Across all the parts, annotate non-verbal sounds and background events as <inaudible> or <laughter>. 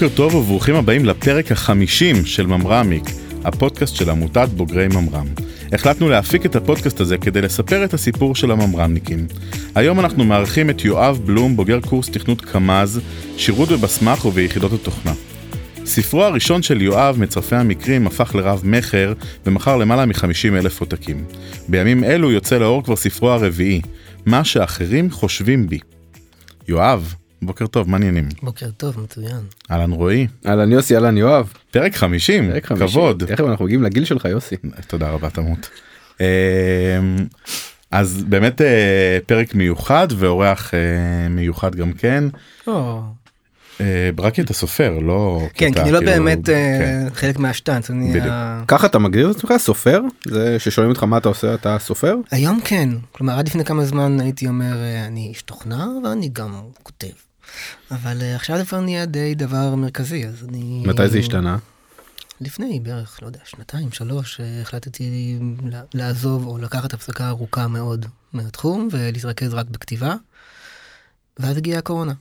בוקר טוב וברוכים הבאים לפרק החמישים של ממרמיק, הפודקאסט של עמותת בוגרי ממר"ם. החלטנו להפיק את הפודקאסט הזה כדי לספר את הסיפור של הממר"מניקים. היום אנחנו מארחים את יואב בלום, בוגר קורס תכנות קמ"ז, שירות בבסמ"ח וביחידות התוכנה. ספרו הראשון של יואב, מצרפי המקרים, הפך לרב מכר ומכר למעלה מ-50 אלף עותקים. בימים אלו יוצא לאור כבר ספרו הרביעי, מה שאחרים חושבים בי. יואב, בוקר טוב, מה העניינים? בוקר טוב, מצוין. אהלן רועי, אהלן יוסי, אהלן יואב. פרק 50, פרק חמישי. כבוד. תכף אנחנו מגיעים לגיל שלך יוסי. תודה רבה, תמות. אמ, אז באמת אה, פרק מיוחד ואורח אה, מיוחד גם כן. אה, ברקי אתה סופר, לא... כן, כי אני לא כאילו, באמת כן. חלק מהשטאנץ, אני... ככה אתה מגדיר את עצמך סופר? זה ששואלים אותך מה אתה עושה אתה סופר? היום כן, כלומר עד לפני כמה זמן הייתי אומר אני איש תוכנה ואני גם כותב. אבל אה, עכשיו זה כבר נהיה די דבר מרכזי, אז אני... מתי זה השתנה? לפני בערך, לא יודע, שנתיים, שלוש, אה, החלטתי לעזוב או לקחת הפסקה ארוכה מאוד מהתחום ולהתרכז רק בכתיבה, ואז הגיעה הקורונה.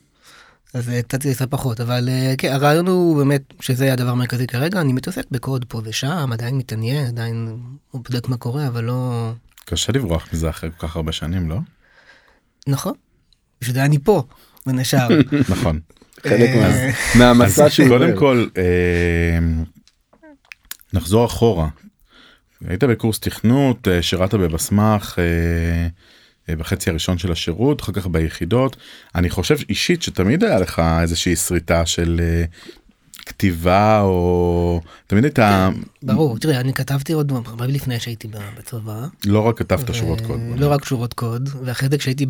אז אה, קצת זה פחות, אבל אה, כן, הרעיון הוא באמת שזה הדבר המרכזי כרגע, אני מתעסק בקוד פה ושם, עדיין מתעניין, עדיין הוא בודק מה קורה, אבל לא... קשה לברוח מזה אחרי כל כך הרבה שנים, לא? נכון, בשביל זה אני פה, בין השאר. נכון. חלק אה, מהמסע שהוא קודם. כל, אה, נחזור אחורה. היית בקורס תכנות, אה, שירת בבסמ"ח אה, אה, בחצי הראשון של השירות, אחר כך ביחידות. אני חושב אישית שתמיד היה לך איזושהי שריטה של כתיבה או תמיד הייתה ברור, תראה, אני כתבתי עוד הרבה לפני שהייתי בצבא. לא רק כתבת שורות קוד. לא רק שורות קוד, ואחרי זה כשהייתי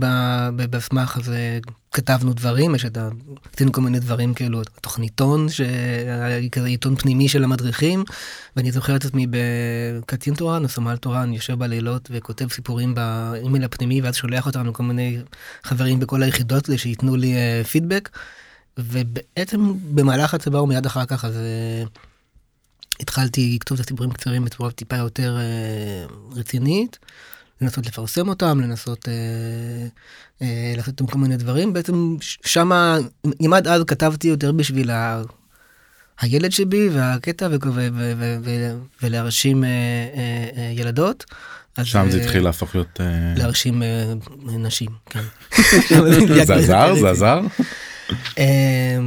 בסמך אז כתבנו דברים, יש את ה... עשינו כל מיני דברים כאילו, תוכניתון, שהיה כזה עיתון פנימי של המדריכים, ואני זוכר את עצמי בקצין תורן או סמל תורן, יושב בלילות וכותב סיפורים באימייל הפנימי, ואז שולח אותם לכל מיני חברים בכל היחידות שייתנו לי אה, פידבק, ובעצם במהלך הצבא ומיד אחר כך אז... אה, התחלתי לכתוב את הסיפורים קצרים בצורה טיפה יותר אה, רצינית, לנסות לפרסם אותם, לנסות אה, אה, לעשות איתם כל מיני דברים. בעצם שמה, אם עד אז כתבתי יותר בשביל ה... הילד שבי והקטע ו- ו- ו- ו- ו- ולהרשים אה, אה, אה, ילדות. אז, שם זה התחיל להפוך להיות... להרשים נשים, כן. <laughs> זה עזר? זה עזר? <laughs> אה,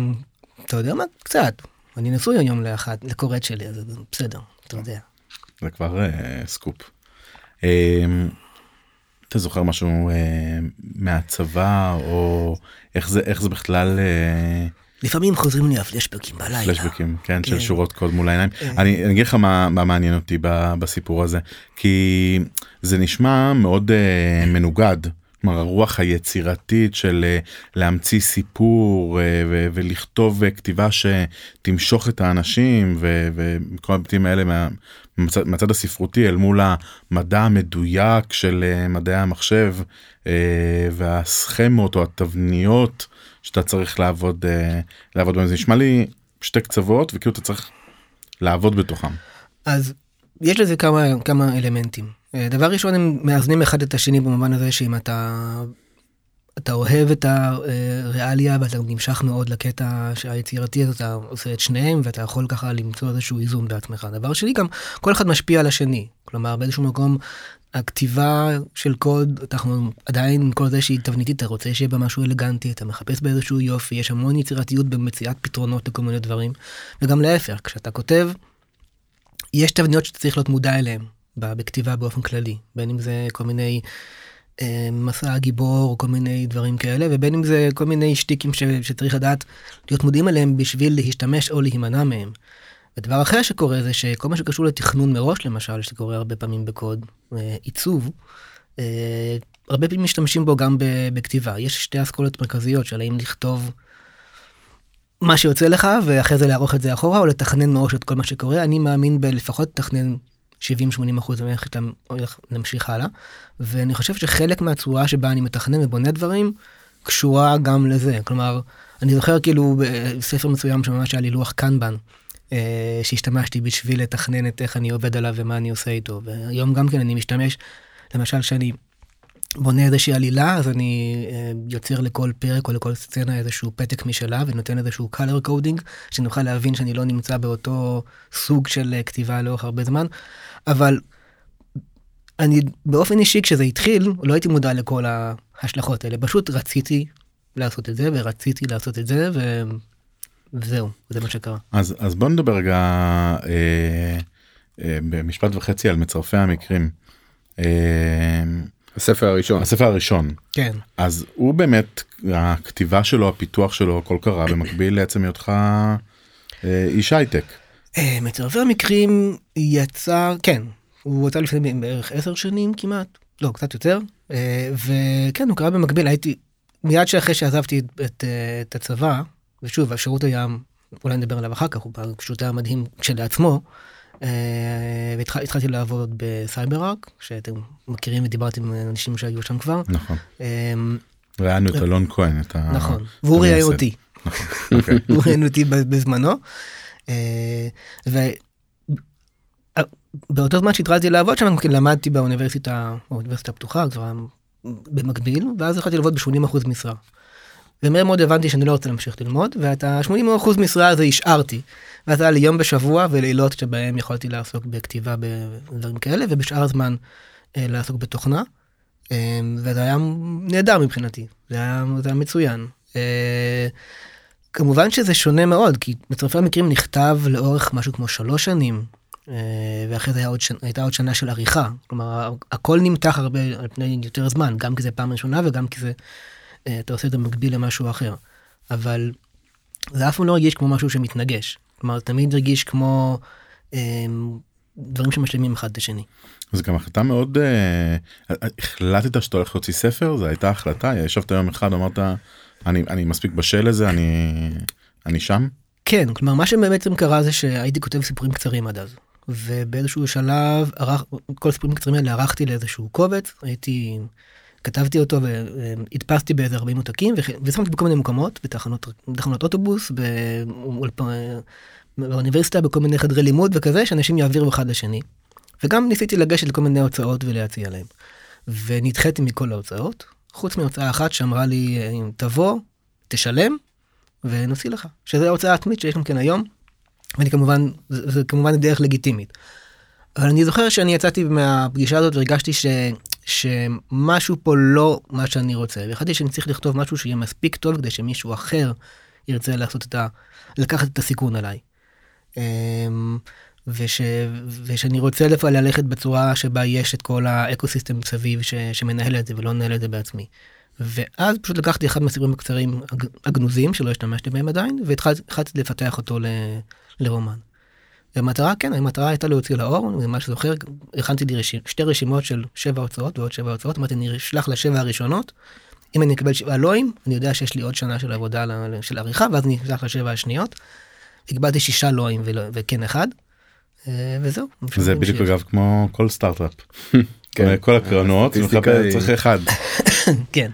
אתה יודע מה? קצת. אני נשוי היום לאחת, לקוראת שלי, אז בסדר, אתה יודע. זה כבר אה, סקופ. אה, אתה זוכר משהו אה, מהצבא או איך זה בכלל אה, לפעמים חוזרים לי הפלשבקים בלילה. פלשבקים כן של כן. שורות קוד מול העיניים כן. אני אגיד לך מה מעניין אותי בסיפור הזה כי זה נשמע מאוד מנוגד. כלומר הרוח היצירתית של אה, להמציא סיפור אה, ולכתוב אה, כתיבה שתמשוך את האנשים וכל ההיבטים האלה מה- מהצד, מהצד הספרותי אל מול המדע המדויק של מדעי המחשב והסכמות או התבניות שאתה צריך לעבוד לעבוד בהם זה נשמע לי שתי קצוות וכאילו אתה צריך לעבוד בתוכם. אז יש לזה כמה, כמה אלמנטים. אה, דבר ראשון, הם מאזנים אחד את השני במובן הזה שאם אתה, אתה אוהב את הריאליה ואתה נמשך מאוד לקטע היצירתי, אז אתה עושה את שניהם ואתה יכול ככה למצוא איזשהו איזון בעצמך. דבר שני, גם כל אחד משפיע על השני. כלומר, באיזשהו מקום, הכתיבה של קוד, אנחנו עדיין, כל זה שהיא תבניתית, אתה רוצה שיהיה בה משהו אלגנטי, אתה מחפש באיזשהו יופי, יש המון יצירתיות במציאת פתרונות לכל מיני דברים. וגם להפך, כשאתה כותב, יש תבניות שאתה צריך להיות מודע אליהן בכתיבה באופן כללי, בין אם זה כל מיני אה, מסע הגיבור, כל מיני דברים כאלה, ובין אם זה כל מיני שטיקים ש, שצריך לדעת להיות מודעים אליהם בשביל להשתמש או להימנע מהם. ודבר אחר שקורה זה שכל מה שקשור לתכנון מראש למשל, שקורה הרבה פעמים בקוד, אה, עיצוב, אה, הרבה פעמים משתמשים בו גם בכתיבה. יש שתי אסכולות מרכזיות של האם לכתוב מה שיוצא לך ואחרי זה לערוך את זה אחורה או לתכנן מראש את כל מה שקורה. אני מאמין בלפחות לתכנן 70-80 אחוז הולך להמשיך הלאה. ואני חושב שחלק מהצורה שבה אני מתכנן ובונה דברים קשורה גם לזה. כלומר אני זוכר כאילו בספר מסוים שממש היה לי לוח קנבן אה, שהשתמשתי בשביל לתכנן את איך אני עובד עליו ומה אני עושה איתו. והיום גם כן אני משתמש למשל שאני בונה איזושהי עלילה, אז אני אה, יוצר לכל פרק או לכל סצנה איזשהו פתק משלה ונותן איזשהו color coding, שנוכל להבין שאני לא נמצא באותו סוג של אה, כתיבה לאורך הרבה זמן, אבל אני באופן אישי כשזה התחיל, לא הייתי מודע לכל ההשלכות האלה, פשוט רציתי לעשות את זה ורציתי לעשות את זה ו... וזהו, זה מה שקרה. אז אז בוא נדבר רגע אה, אה, במשפט וחצי על מצרפי המקרים. אה, הספר הראשון. הספר הראשון כן. אז הוא באמת הכתיבה שלו הפיתוח שלו הכל קרה במקביל לעצם היותך אה, איש הייטק. אה, מצרפי המקרים יצא, כן, הוא יצא לפני בערך עשר שנים כמעט, לא, קצת יותר, אה, וכן, הוא קרה במקביל, הייתי, מיד שאחרי שעזבתי את, את, את הצבא, ושוב, השירות היה, אולי נדבר עליו אחר כך, הוא פשוט היה מדהים כשלעצמו, והתחלתי לעבוד בסייברארק, שאתם מכירים ודיברתי עם אנשים שהיו שם כבר. נכון. אה, ראיינו את אלון כהן את ה... נכון, והוא ראיין. אותי. נכון, אוקיי. <laughs> הוא ראיין אותי בזמנו. אה, ובאותו זמן שהתחלתי לעבוד שם, למדתי באוניברסיטה, באוניברסיטה הפתוחה, כבר במקביל, ואז התחלתי לעבוד ב-80% משרה. ומהר מאוד הבנתי שאני לא רוצה להמשיך ללמוד, ואת ה-80% משרה הזה השארתי. ואז היה לי יום בשבוע ולילות שבהם יכולתי לעסוק בכתיבה בדברים כאלה, ובשאר הזמן אה, לעסוק בתוכנה. אה, וזה היה נהדר מבחינתי, זה היה, זה היה מצוין. אה, כמובן שזה שונה מאוד, כי מצרפי המקרים נכתב לאורך משהו כמו שלוש שנים, אה, ואחרי זה עוד, שנה- הייתה עוד שנה של עריכה. כלומר, הכל נמתח הרבה על פני יותר זמן, גם כי זה פעם ראשונה וגם כי זה, אתה עושה את זה במקביל למשהו אחר. אבל זה אף פעם לא הרגיש כמו משהו שמתנגש. כלומר, תמיד הרגיש כמו אה, דברים שמשלימים אחד את השני. זה גם החלטה מאוד אה, החלטת שאתה הולך להוציא ספר זו הייתה החלטה ישבת יום אחד אמרת אני אני מספיק בשל לזה אני אני שם כן, כלומר מה שבעצם קרה זה שהייתי כותב סיפורים קצרים עד אז. ובאיזשהו שלב ערך, כל הסיפורים הקצרים האלה ערכתי לאיזשהו קובץ, הייתי, כתבתי אותו והדפסתי באיזה 40 עותקים ושמתי בכל מיני מקומות, בתחנות, אוטובוס. באוניברסיטה, בכל מיני חדרי לימוד וכזה, שאנשים יעבירו אחד לשני. וגם ניסיתי לגשת לכל מיני הוצאות ולהציע להם. ונדחיתי מכל ההוצאות, חוץ מהוצאה אחת שאמרה לי, תבוא, תשלם, ונוציא לך, שזה ההוצאה העצמית שיש גם כן היום, ואני כמובן, זה, זה כמובן דרך לגיטימית. אבל אני זוכר שאני יצאתי מהפגישה הזאת והרגשתי ש, שמשהו פה לא מה שאני רוצה, והחלטתי שאני צריך לכתוב משהו שיהיה מספיק טוב כדי שמישהו אחר ירצה לעשות את ה... לקחת את הסיכון עליי. אמ, וש, ושאני רוצה לפעול ללכת בצורה שבה יש את כל האקוסיסטם מסביב ש, שמנהל את זה ולא מנהל את זה בעצמי. ואז פשוט לקחתי אחד מהסיפורים הקצרים הג- הגנוזים שלא השתמשתי בהם עדיין והתחלתי לפתח אותו ל, לרומן. והמטרה כן המטרה הייתה להוציא לאור אני ממש זוכר הכנתי לי רשימ, שתי רשימות של שבע הוצאות ועוד שבע הוצאות אמרתי אני אשלח לשבע הראשונות. אם אני אקבל שבעה לואים אני יודע שיש לי עוד שנה של עבודה של עריכה ואז אני אשלח לשבע השניות. הגבלתי שישה לואים וכן אחד. אה, וזהו. זה בדיוק אגב כמו כל סטארט-אפ. <laughs> כן. כל הקרנות היא- צריך אחד <laughs> כן.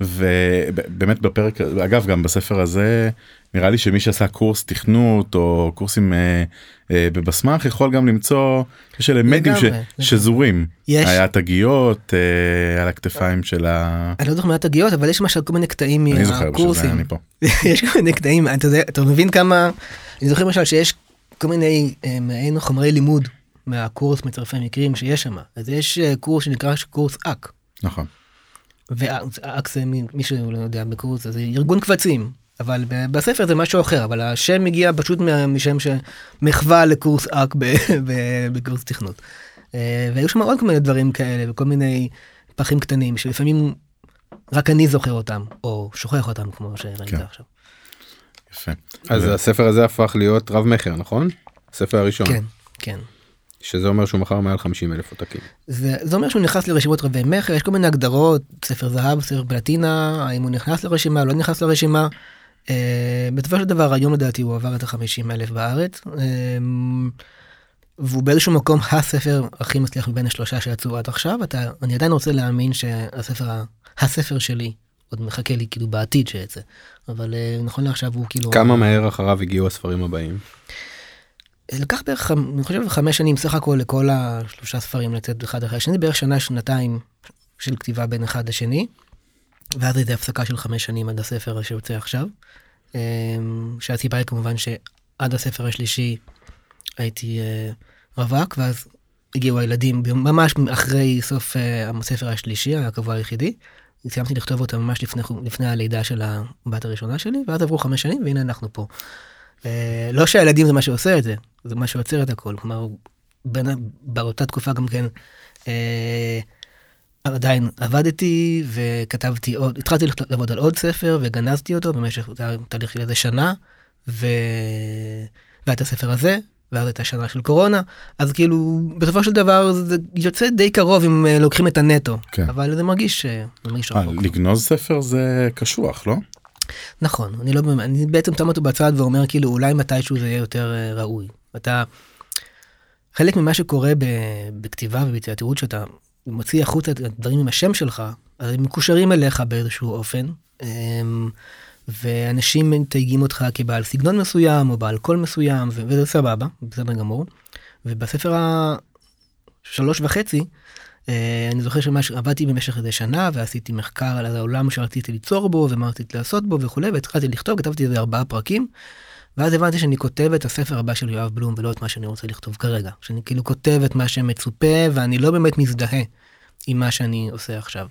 ובאמת בפרק אגב גם בספר הזה נראה לי שמי שעשה קורס תכנות או קורסים אה, אה, בבסמך יכול גם למצוא יש אלמנטים ש-. שזורים יש. היה תגיות אה, על הכתפיים של ה... אני לא זוכר מה התגיות אבל יש למשל כל מיני קטעים מהקורסים. אני פה. <laughs> יש כל מיני קטעים, אתה יודע, אתה מבין כמה, אני זוכר למשל שיש כל מיני אה, מעין חומרי לימוד מהקורס מצרפי מקרים שיש שם, אז יש אה, קורס שנקרא קורס אק, נכון. ואק זה מי שלא יודע בקורס זה ארגון קבצים, אבל בספר זה משהו אחר, אבל השם מגיע פשוט משם שמחווה לקורס אק <laughs> בקורס תכנות. אה, והיו שם עוד כל מיני דברים כאלה וכל מיני פחים קטנים שלפעמים רק אני זוכר אותם, או שוכח אותם כמו שראית כן. עכשיו. יפה. אז הספר הזה הפך להיות רב מכר נכון? הספר הראשון. כן, כן. שזה אומר שהוא מכר מעל 50 אלף עותקים. זה, זה אומר שהוא נכנס לרשימות רבי מכר, יש כל מיני הגדרות, ספר זהב, ספר פלטינה, האם הוא נכנס לרשימה, לא נכנס לרשימה. Uh, בסופו של דבר היום לדעתי הוא עבר את ה-50 אלף בארץ. Uh, והוא באיזשהו מקום הספר הכי מצליח מבין השלושה שיצאו עד עכשיו. אתה, אני עדיין רוצה להאמין שהספר, הספר שלי עוד מחכה לי כאילו בעתיד שיצא. אבל uh, נכון לעכשיו הוא כאילו... כמה מהר אחריו הגיעו הספרים הבאים. לקח בערך, אני חושב, חמש שנים סך הכל לכל השלושה ספרים לצאת אחד אחרי השני, בערך שנה, שנתיים, של כתיבה בין אחד לשני, ואז איזו הפסקה של חמש שנים עד הספר שיוצא עכשיו. אה, שהסיבה היא כמובן שעד הספר השלישי הייתי אה, רווק, ואז הגיעו הילדים ממש אחרי סוף אה, הספר השלישי, הקבוע היחידי. סיימתי לכתוב אותה ממש לפני, לפני הלידה של הבת הראשונה שלי, ואז עברו חמש שנים והנה אנחנו פה. לא שהילדים זה מה שעושה את זה, זה מה שעוצר את הכל. כלומר, בין, באותה תקופה גם כן, אה, עדיין עבדתי וכתבתי עוד, התחלתי לעבוד על עוד ספר וגנזתי אותו במשך תהליך של איזה שנה, ו... ואת הספר הזה, ואז הייתה שנה של קורונה, אז כאילו בסופו של דבר זה יוצא די קרוב אם אה, לוקחים את הנטו, כן. אבל זה מרגיש, אה, זה מרגיש רחוק. לגנוז ספר זה קשוח, לא? נכון, אני לא, אני בעצם שם אותו בצד ואומר כאילו אולי מתישהו זה יהיה יותר אה, ראוי. אתה, חלק ממה שקורה בכתיבה וביצירתיות שאתה מוציא החוצה את הדברים עם השם שלך, אז הם מקושרים אליך באיזשהו אופן. אמ, ואנשים מתייגים אותך כבעל סגנון מסוים או בעל קול מסוים וזה סבבה בסדר גמור. ובספר השלוש וחצי אה, אני זוכר שעבדתי במשך איזה שנה ועשיתי מחקר על העולם שרציתי ליצור בו ומה רציתי לעשות בו וכולי והתחלתי לכתוב כתבתי איזה ארבעה פרקים. ואז הבנתי שאני כותב את הספר הבא של יואב בלום ולא את מה שאני רוצה לכתוב כרגע. שאני כאילו כותב את מה שמצופה ואני לא באמת מזדהה עם מה שאני עושה עכשיו.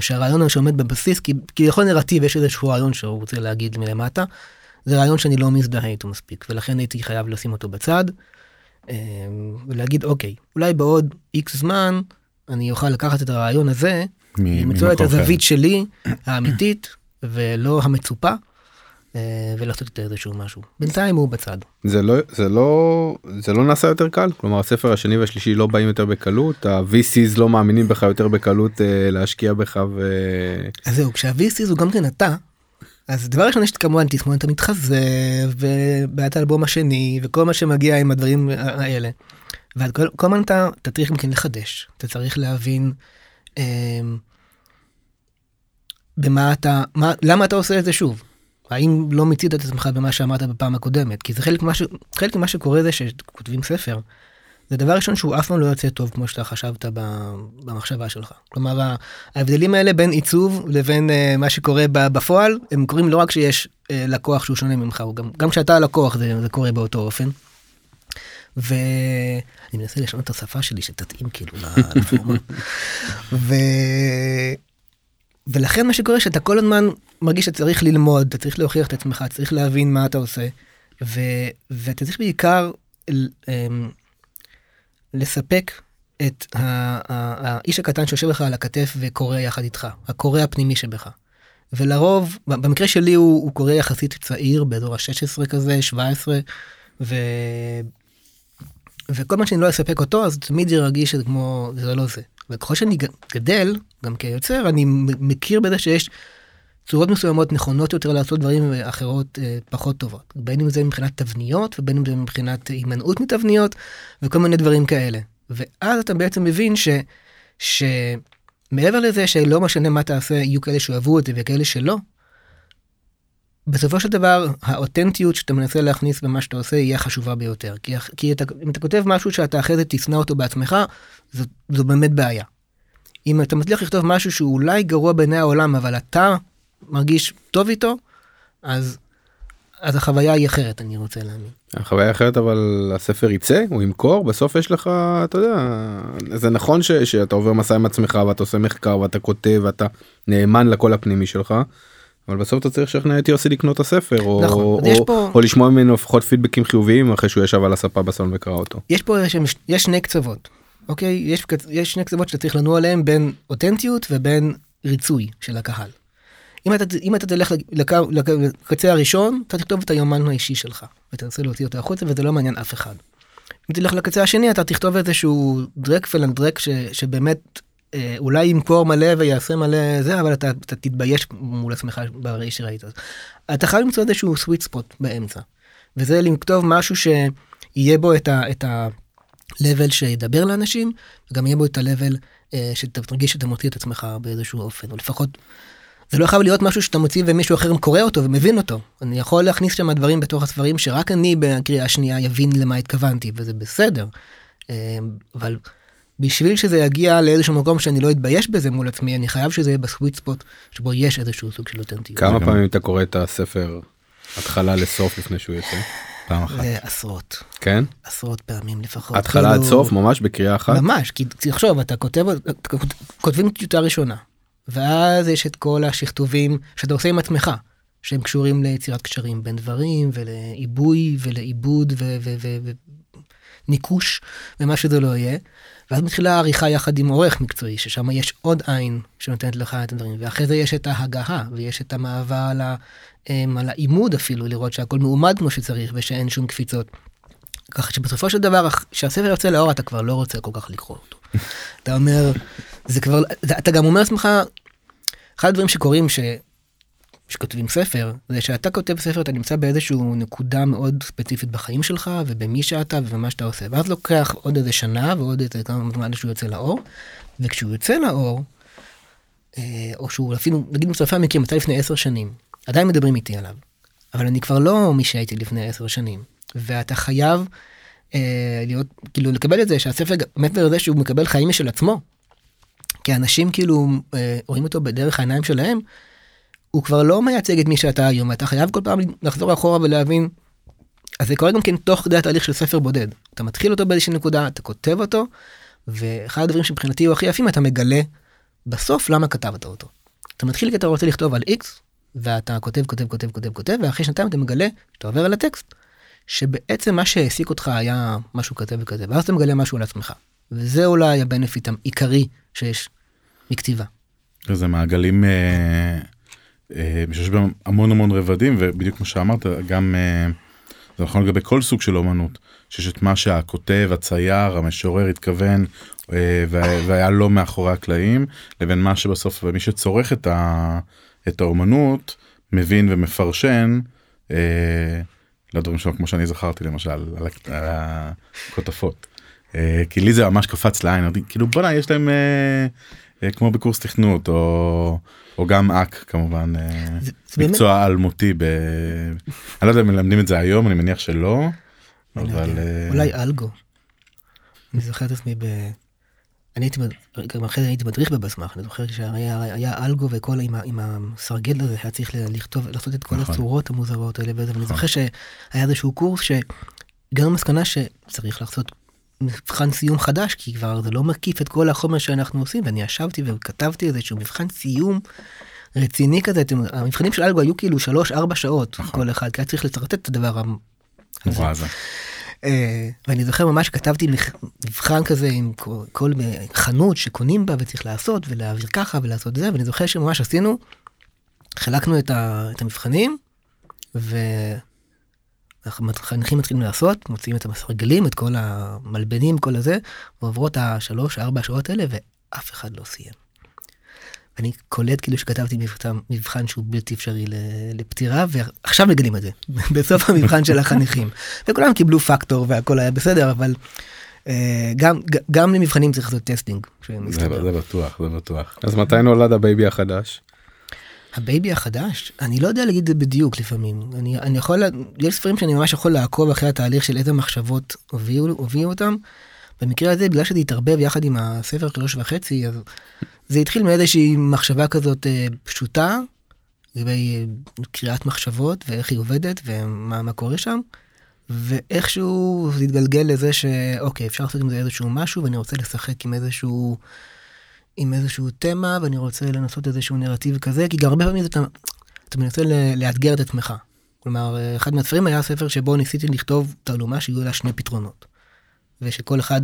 שהרעיון שעומד בבסיס, כי כביכול נרטיב יש איזשהו רעיון שהוא רוצה להגיד מלמטה, זה רעיון שאני לא מזדהה איתו מספיק, ולכן הייתי חייב לשים אותו בצד, אה, ולהגיד אוקיי, אולי בעוד איקס זמן אני אוכל לקחת את הרעיון הזה, למצוא את הזווית שלי האמיתית <clears throat> ולא המצופה, ולעשות את איזשהו משהו. בינתיים הוא בצד. זה לא זה לא זה לא נעשה יותר קל כלומר הספר השני והשלישי לא באים יותר בקלות ה-VCs לא מאמינים בך יותר בקלות אה, להשקיע בך ו... אז זהו כשהVCs הוא גם כן אתה. אז דבר ראשון יש כמובן תסמונת המתחזה ובעיית האלבום השני וכל מה שמגיע עם הדברים האלה. וכל הזמן אתה, אתה צריך גם כן לחדש אתה צריך להבין אה, במה אתה מה למה אתה עושה את זה שוב. האם לא מיצית את עצמך במה שאמרת בפעם הקודמת? כי זה חלק ממה, ש... חלק ממה שקורה זה שכותבים ספר. זה דבר ראשון שהוא אף פעם לא יוצא טוב כמו שאתה חשבת במחשבה שלך. כלומר ההבדלים האלה בין עיצוב לבין uh, מה שקורה בפועל הם קורים לא רק שיש uh, לקוח שהוא שונה ממך, גם, גם כשאתה הלקוח זה, זה קורה באותו אופן. ואני מנסה לשנות את השפה שלי שתתאים כאילו <laughs> לפורמה. ולכן מה שקורה שאתה כל הזמן מרגיש שאתה צריך ללמוד, אתה צריך להוכיח את עצמך, צריך להבין מה אתה עושה, ו, ואתה צריך בעיקר אמ, לספק את האיש הקטן שיושב לך על הכתף וקורא יחד איתך, הקורא הפנימי שבך. ולרוב, במקרה שלי הוא, הוא קורא יחסית צעיר, באזור ה-16 כזה, 17, ו... וכל מה שאני לא אספק אותו, אז תמיד ירגיש שזה כמו, זה לא זה. וככל שאני גדל, גם כיוצר, אני מכיר בזה שיש צורות מסוימות נכונות יותר לעשות דברים אחרות אה, פחות טובות. בין אם זה מבחינת תבניות ובין אם זה מבחינת הימנעות מתבניות וכל מיני דברים כאלה. ואז אתה בעצם מבין ש... שמעבר לזה שלא משנה מה תעשה, יהיו כאלה שאוהבו את זה וכאלה שלא, בסופו של דבר האותנטיות שאתה מנסה להכניס במה שאתה עושה יהיה חשובה ביותר. כי, כי אתה, אם אתה כותב משהו שאתה אחרי זה תשנא אותו בעצמך, זו, זו באמת בעיה. אם אתה מצליח לכתוב משהו שהוא אולי גרוע בעיני העולם, אבל אתה מרגיש טוב איתו, אז, אז החוויה היא אחרת, אני רוצה להאמין. החוויה אחרת אבל הספר יצא הוא ימכור בסוף יש לך אתה יודע זה נכון ש, שאתה עובר מסע עם עצמך ואתה עושה מחקר ואתה כותב ואתה נאמן לקול הפנימי שלך. אבל בסוף אתה צריך לשכנע את יוסי לקנות את הספר או, נכון, או, פה... או לשמוע ממנו לפחות פידבקים חיוביים אחרי שהוא ישב על הספה בסלון וקרא אותו. יש פה יש שני קצוות אוקיי יש, יש שני קצוות שאתה צריך לנוע עליהם בין אותנטיות ובין ריצוי של הקהל. אם אתה, אם אתה תלך לקצה הראשון, אתה תכתוב את היומן האישי שלך, ותנסה להוציא אותו החוצה, וזה לא מעניין אף אחד. אם תלך לקצה השני, אתה תכתוב איזשהו דרק פלנדרק ש, שבאמת אולי ימכור מלא ויעשה מלא זה, אבל אתה, אתה תתבייש מול עצמך בראי שראית. אתה חייב למצוא איזשהו סוויט ספוט באמצע. וזה לכתוב משהו שיהיה בו את ה... את ה שידבר לאנשים, וגם יהיה בו את ה-level אה, שאתה תרגיש שאתה מוציא את עצמך באיזשהו אופן, או לפחות זה לא חייב להיות משהו שאתה מוציא ומישהו אחר קורא אותו ומבין אותו. אני יכול להכניס שם דברים בתוך הספרים שרק אני בקריאה השנייה יבין למה התכוונתי, וזה בסדר. אה, אבל בשביל שזה יגיע לאיזשהו מקום שאני לא אתבייש בזה מול עצמי, אני חייב שזה יהיה בסוויט ספוט שבו יש איזשהו סוג של אותנטיות. כמה גם- פעמים אתה קורא את הספר התחלה לסוף לפני שהוא יוצא? פעם אחת. זה עשרות, כן? עשרות פעמים לפחות. התחלה עד כאילו- סוף ממש בקריאה אחת? ממש, כי תחשוב, אתה כותב, כותבים טיוטה ראשונה, ואז יש את כל השכתובים שאתה עושה עם עצמך, שהם קשורים ליצירת קשרים בין דברים, ולעיבוי, ולעיבוד, וניקוש, ומה שזה לא יהיה. ואז מתחילה העריכה יחד עם עורך מקצועי, ששם יש עוד עין שנותנת לך את הדברים, ואחרי זה יש את ההגהה, ויש את המעבר על, ה, אמ, על העימוד אפילו, לראות שהכל מעומד כמו שצריך, ושאין שום קפיצות. ככה שבסופו של דבר, כשהספר יוצא לאור, אתה כבר לא רוצה כל כך לקרוא אותו. <laughs> אתה אומר, זה כבר, אתה גם אומר לעצמך, אחד הדברים שקורים ש... שכותבים ספר, זה שאתה כותב ספר, אתה נמצא באיזשהו נקודה מאוד ספציפית בחיים שלך, ובמי שאתה ובמה שאתה עושה. ואז לוקח עוד איזה שנה ועוד איזה כמה זמן שהוא יוצא לאור, וכשהוא יוצא לאור, אה, או שהוא אפילו, נגיד מצרפי המקרים, יצא לפני עשר שנים, עדיין מדברים איתי עליו. אבל אני כבר לא מי שהייתי לפני עשר שנים. ואתה חייב אה, להיות, כאילו לקבל את זה שהספר מעבר לזה שהוא מקבל חיים משל עצמו. כי אנשים כאילו אה, רואים אותו בדרך העיניים שלהם, הוא כבר לא מייצג את מי שאתה היום, אתה חייב כל פעם לחזור אחורה ולהבין. אז זה קורה גם כן תוך כדי התהליך של ספר בודד. אתה מתחיל אותו באיזושהי נקודה, אתה כותב אותו, ואחד הדברים שמבחינתי הוא הכי יפים, אתה מגלה בסוף למה כתבת אותו. אתה מתחיל כי אתה רוצה לכתוב על X, ואתה כותב, כותב, כותב, כותב, כותב, ואחרי שנתיים אתה מגלה, שאתה עובר על הטקסט, שבעצם מה שהעסיק אותך היה משהו כזה וכזה, ואז אתה מגלה משהו על עצמך. וזה אולי הבנפיט העיקרי שיש מכתיבה. זה מעגלים אה, שיש בהם המון המון רבדים ובדיוק כמו שאמרת גם אה, זה נכון לגבי כל סוג של אומנות שיש את מה שהכותב הצייר המשורר התכוון אה, וה- והיה לא מאחורי הקלעים לבין מה שבסוף ומי שצורך את, ה, את האומנות מבין ומפרשן. אה, לדברים שלו כמו שאני זכרתי למשל על, הכותפות. אה, כי לי זה ממש קפץ לעין כאילו בואנה יש להם אה, אה, כמו בקורס תכנות או או גם אק כמובן אה, זה- זה באמת- מקצוע אלמותי ב... אני לא יודע אם מלמדים את זה היום אני מניח שלא. לא אבל. אה, אולי אלגו. אני זוכר את עצמי ב... אני הייתי, גם אחרי זה הייתי מדריך בבסמך, אני זוכר שהיה היה אלגו וכל עם, הסרגל הזה היה צריך לכתוב, לעשות את כל נכון. הצורות המוזרות האלה ואני זוכר שהיה איזשהו קורס שגם המסקנה שצריך לעשות מבחן סיום חדש, כי כבר זה לא מקיף את כל החומר שאנחנו עושים, ואני ישבתי וכתבתי איזשהו מבחן סיום רציני כזה, אתם, המבחנים של אלגו היו כאילו 3-4 שעות כל אחד, כי היה צריך לצרטט את הדבר המ- נורא זה. אה, ואני זוכר ממש כתבתי מבחן כזה עם כל, כל חנות שקונים בה וצריך לעשות ולהעביר ככה ולעשות זה ואני זוכר שממש עשינו חילקנו את, ה, את המבחנים והחניכים מתחילים לעשות מוציאים את המסרגלים את כל המלבנים כל הזה ועוברות השלוש ארבע שעות האלה ואף אחד לא סיים. אני קולט כאילו שכתבתי מבחן, מבחן שהוא בלתי אפשרי ל- לפתירה ועכשיו מגלים את זה <laughs> בסוף המבחן של החניכים וכולם קיבלו פקטור והכל היה בסדר אבל אה, גם גם למבחנים צריך לעשות testing. זה. זה בטוח זה בטוח. אז מתי נולד ה baby החדש? ה baby החדש אני לא יודע להגיד את זה בדיוק לפעמים אני אני יכול יש ספרים שאני ממש יכול לעקוב אחרי התהליך של איזה מחשבות הובילו הובילו אותם. במקרה הזה בגלל שזה התערבב יחד עם הספר שלוש וחצי אז זה התחיל מאיזושהי מחשבה כזאת אה, פשוטה לגבי אה, קריאת מחשבות ואיך היא עובדת ומה מה קורה שם. ואיכשהו זה התגלגל לזה שאוקיי אפשר לעשות עם זה איזשהו משהו ואני רוצה לשחק עם איזשהו עם איזשהו תמה ואני רוצה לנסות איזשהו נרטיב כזה כי גם הרבה פעמים אתה, אתה מנסה לאתגר את עצמך. כלומר אחד מהספרים היה ספר שבו ניסיתי לכתוב תעלומה שיהיו לה שני פתרונות. ושכל אחד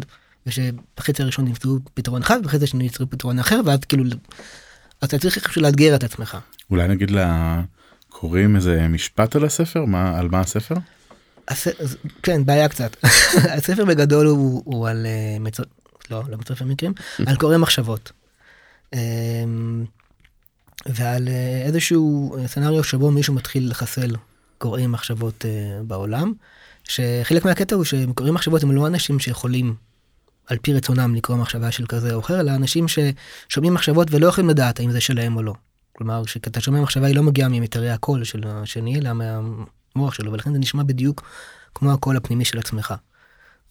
ושבחצי הראשון נמצאו פתרון אחד ובחצי השני נמצאו פתרון אחר ואז כאילו אתה צריך איכשהו לאתגר את עצמך. אולי נגיד לקוראים איזה משפט על הספר מה על מה הספר. הס... כן בעיה קצת <laughs> הספר בגדול הוא, הוא על אה, מצ... לא לא מצרפי מקרים <laughs> על קורא מחשבות. אמ, ועל אה, איזשהו סצנריו שבו מישהו מתחיל לחסל קוראי מחשבות אה, בעולם שחלק מהקטע הוא שקוראים מחשבות הם לא אנשים שיכולים על פי רצונם לקרוא מחשבה של כזה או אחר אלא אנשים ששומעים מחשבות ולא יכולים לדעת האם זה שלהם או לא. כלומר שכשאתה שומע מחשבה היא לא מגיעה ממיתרי הקול של השני אלא מהמוח שלו ולכן זה נשמע בדיוק כמו הקול הפנימי של עצמך.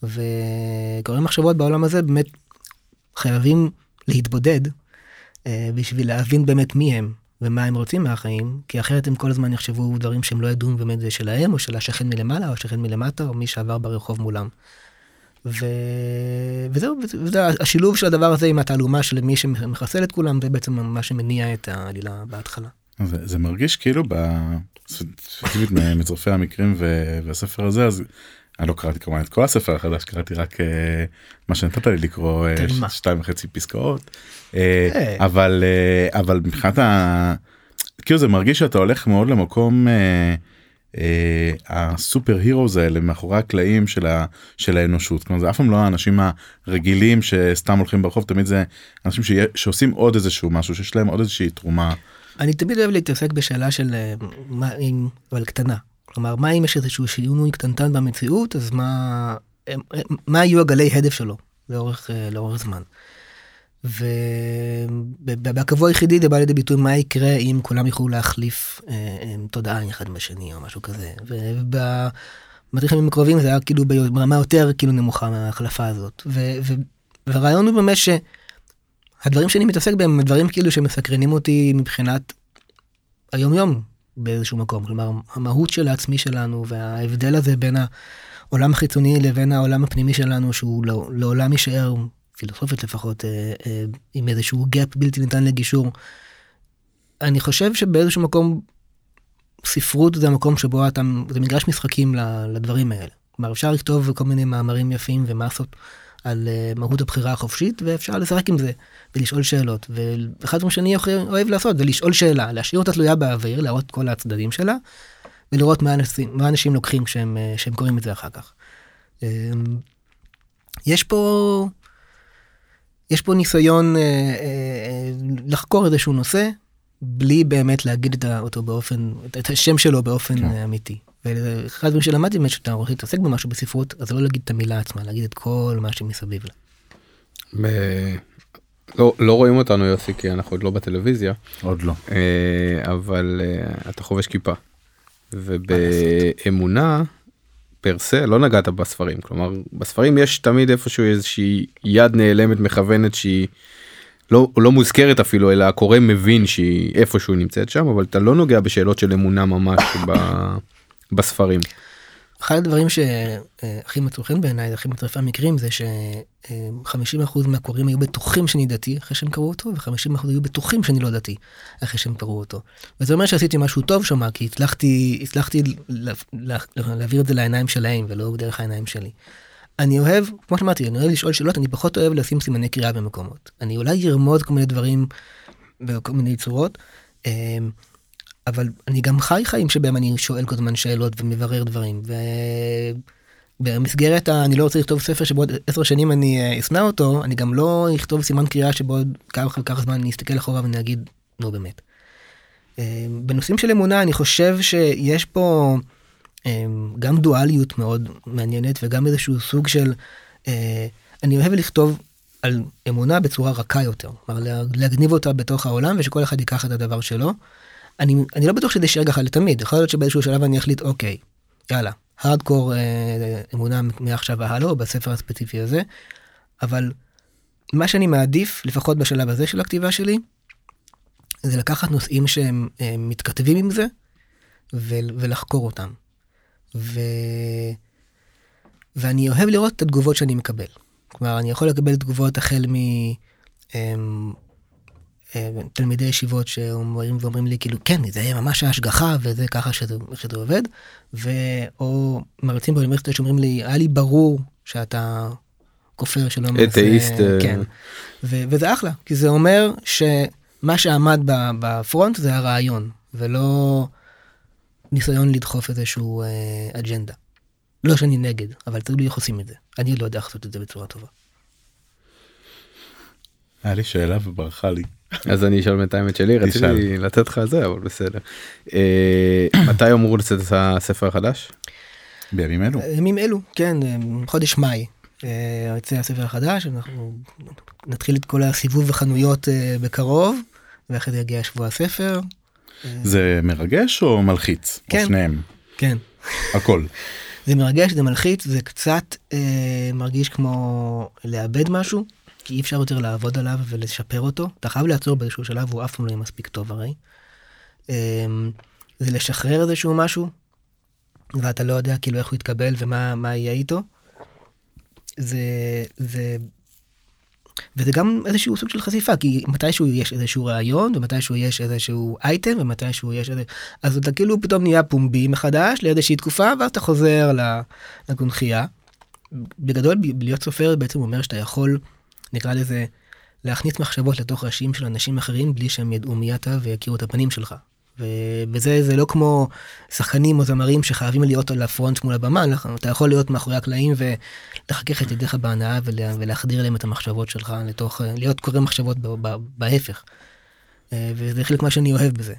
וקוראים מחשבות בעולם הזה באמת חייבים להתבודד אה, בשביל להבין באמת מי הם ומה הם רוצים מהחיים, כי אחרת הם כל הזמן יחשבו דברים שהם לא ידעו באמת זה שלהם, או של השכן מלמעלה, או השכן מלמטה, או מי שעבר ברחוב מולם. ו... וזהו, וזה השילוב של הדבר הזה עם התעלומה של מי שמחסל את כולם, זה בעצם מה שמניע את העלילה בהתחלה. זה, זה מרגיש כאילו ב... מצרפי המקרים והספר הזה אז אני לא קראתי כמובן את כל הספר החדש קראתי רק uh, מה שנתת לי לקרוא uh, שתיים וחצי פסקאות. אבל אבל מבחינת ה... כאילו זה מרגיש שאתה הולך מאוד למקום הסופר הירוז האלה מאחורי הקלעים של, ה, של האנושות כלומר זה אף פעם לא האנשים הרגילים שסתם הולכים ברחוב תמיד זה אנשים שיה, שעושים עוד איזשהו משהו שיש להם עוד איזושהי תרומה. אני תמיד אוהב להתעסק בשאלה של מה אם אבל קטנה כלומר, מה אם יש איזשהו שינוי קטנטן במציאות, אז מה, מה יהיו הגלי הדף שלו לאורך, אה, לאורך זמן. ובקבוע היחידי זה בא לידי ביטוי מה יקרה אם כולם יוכלו להחליף אה, אה, תודעה אחד בשני או משהו כזה. ובמדריכים הקרובים זה היה כאילו ברמה יותר כאילו נמוכה מההחלפה הזאת. והרעיון הוא באמת שהדברים שאני מתעסק בהם הם דברים כאילו שמסקרנים אותי מבחינת היום יום באיזשהו מקום. כלומר, המהות של העצמי שלנו וההבדל הזה בין העולם החיצוני לבין העולם הפנימי שלנו, שהוא לא, לעולם יישאר, פילוסופית לפחות, אה, אה, עם איזשהו gap בלתי ניתן לגישור. אני חושב שבאיזשהו מקום, ספרות זה המקום שבו אתה, זה מגרש משחקים לדברים האלה. כלומר, אפשר לכתוב כל מיני מאמרים יפים ומסות. על uh, מהות הבחירה החופשית ואפשר לשחק עם זה ולשאול שאלות ואחד הדברים שאני אוהב לעשות זה לשאול שאלה להשאיר אותה תלויה באוויר להראות את כל הצדדים שלה ולראות מה אנשים, מה אנשים לוקחים כשהם, uh, כשהם קוראים את זה אחר כך. Uh, יש פה יש פה ניסיון uh, לחקור איזשהו נושא בלי באמת להגיד אותו באופן את השם שלו באופן כן. אמיתי. ואחד הדברים שלמדתי באמת שאתה רוצה להתעסק במשהו בספרות אז לא להגיד את המילה עצמה להגיד את כל מה שמסביב לה. ב... לא, לא רואים אותנו יוסי כי אנחנו עוד לא בטלוויזיה. עוד לא. אה, אבל אה, אתה חובש כיפה. ובאמונה פרסה לא נגעת בספרים. כלומר בספרים יש תמיד איפשהו איזושהי יד נעלמת מכוונת שהיא לא, לא מוזכרת אפילו אלא הקורא מבין שהיא איפשהו נמצאת שם אבל אתה לא נוגע בשאלות של אמונה ממש ב... בספרים. אחד הדברים שהכי מצליחים בעיניי, הכי מטרפי המקרים זה ש-50% מהקוראים היו בטוחים שאני דתי אחרי שהם קראו אותו, ו-50% היו בטוחים שאני לא דתי אחרי שהם קראו אותו. וזה אומר שעשיתי משהו טוב שם, כי הצלחתי, הצלחתי לה, לה, להעביר את זה לעיניים שלהם ולא דרך העיניים שלי. אני אוהב, כמו שאמרתי, אני אוהב לשאול שאלות, אני פחות אוהב לשים סימני קריאה במקומות. אני אולי ארמוד כל מיני דברים בכל מיני צורות. אבל אני גם חי חיים שבהם אני שואל כל הזמן שאלות ומברר דברים. ובמסגרת ה... אני לא רוצה לכתוב ספר שבעוד עשר שנים אני אה, אשנא אותו, אני גם לא אכתוב סימן קריאה שבעוד כמה ככה זמן אני אסתכל אחורה ואני אגיד, נו באמת. אה, בנושאים של אמונה אני חושב שיש פה אה, גם דואליות מאוד מעניינת וגם איזשהו סוג של, אני אוהב לכתוב על אמונה בצורה רכה יותר, כלומר להגניב אותה בתוך העולם ושכל אחד ייקח את הדבר שלו. אני, אני לא בטוח שזה יישאר ככה לתמיד, יכול להיות שבאיזשהו שלב אני אחליט, אוקיי, יאללה, הארדקור אה, אמונה מעכשיו והלאה, בספר הספציפי הזה, אבל מה שאני מעדיף, לפחות בשלב הזה של הכתיבה שלי, זה לקחת נושאים שהם אה, מתכתבים עם זה, ו- ולחקור אותם. ו... ואני אוהב לראות את התגובות שאני מקבל. כלומר, אני יכול לקבל תגובות החל מ... אה, תלמידי ישיבות שאומרים ואומרים לי כאילו כן זה ממש השגחה וזה ככה שזה, שזה עובד ו... או מרצים באוניברסיטה שאומרים לי היה לי ברור שאתה כופר שלא אתאיסט אה, כן ו... וזה אחלה כי זה אומר שמה שעמד בפרונט זה הרעיון ולא ניסיון לדחוף איזשהו אה, אג'נדה. לא שאני נגד אבל תראו לי איך עושים את זה אני לא יודע איך לעשות את זה בצורה טובה. היה לי שאלה וברחה לי. אז אני אשאל בינתיים את שלי רציתי לתת לך זה אבל בסדר. אה, מתי אמור לצאת את הספר החדש? בימים אלו. ימים אלו כן אה, חודש מאי. אה, יוצא הספר החדש אנחנו נתחיל את כל הסיבוב החנויות בקרוב ואחרי זה יגיע שבוע הספר. זה מרגש או מלחיץ? כן. או שניהם? כן. הכל. זה מרגש זה מלחיץ זה קצת אה, מרגיש כמו לאבד משהו כי אי אפשר יותר לעבוד עליו ולשפר אותו, אתה חייב לעצור באיזשהו שלב, הוא אף פעם לא יהיה מספיק טוב הרי. אמ, זה לשחרר איזשהו משהו, ואתה לא יודע כאילו איך הוא יתקבל ומה מה יהיה איתו. זה, זה, וזה גם איזשהו סוג של חשיפה, כי מתישהו יש איזשהו רעיון, ומתישהו יש איזשהו אייטם, ומתישהו יש איזה... אז אתה כאילו פתאום נהיה פומבי מחדש לאיזושהי תקופה, ואז אתה חוזר לקונכייה. בגדול, להיות סופר בעצם אומר שאתה יכול, נקרא לזה, להכניס מחשבות לתוך ראשים של אנשים אחרים בלי שהם ידעו מי אתה ויכירו את הפנים שלך. וזה זה לא כמו שחקנים או זמרים שחייבים להיות על הפרונט מול הבמה, אתה יכול להיות מאחורי הקלעים ולחכך את ידיך בהנאה ולהחדיר להם את המחשבות שלך לתוך, להיות קורא מחשבות בהפך. אה, וזה חלק מה שאני אוהב בזה.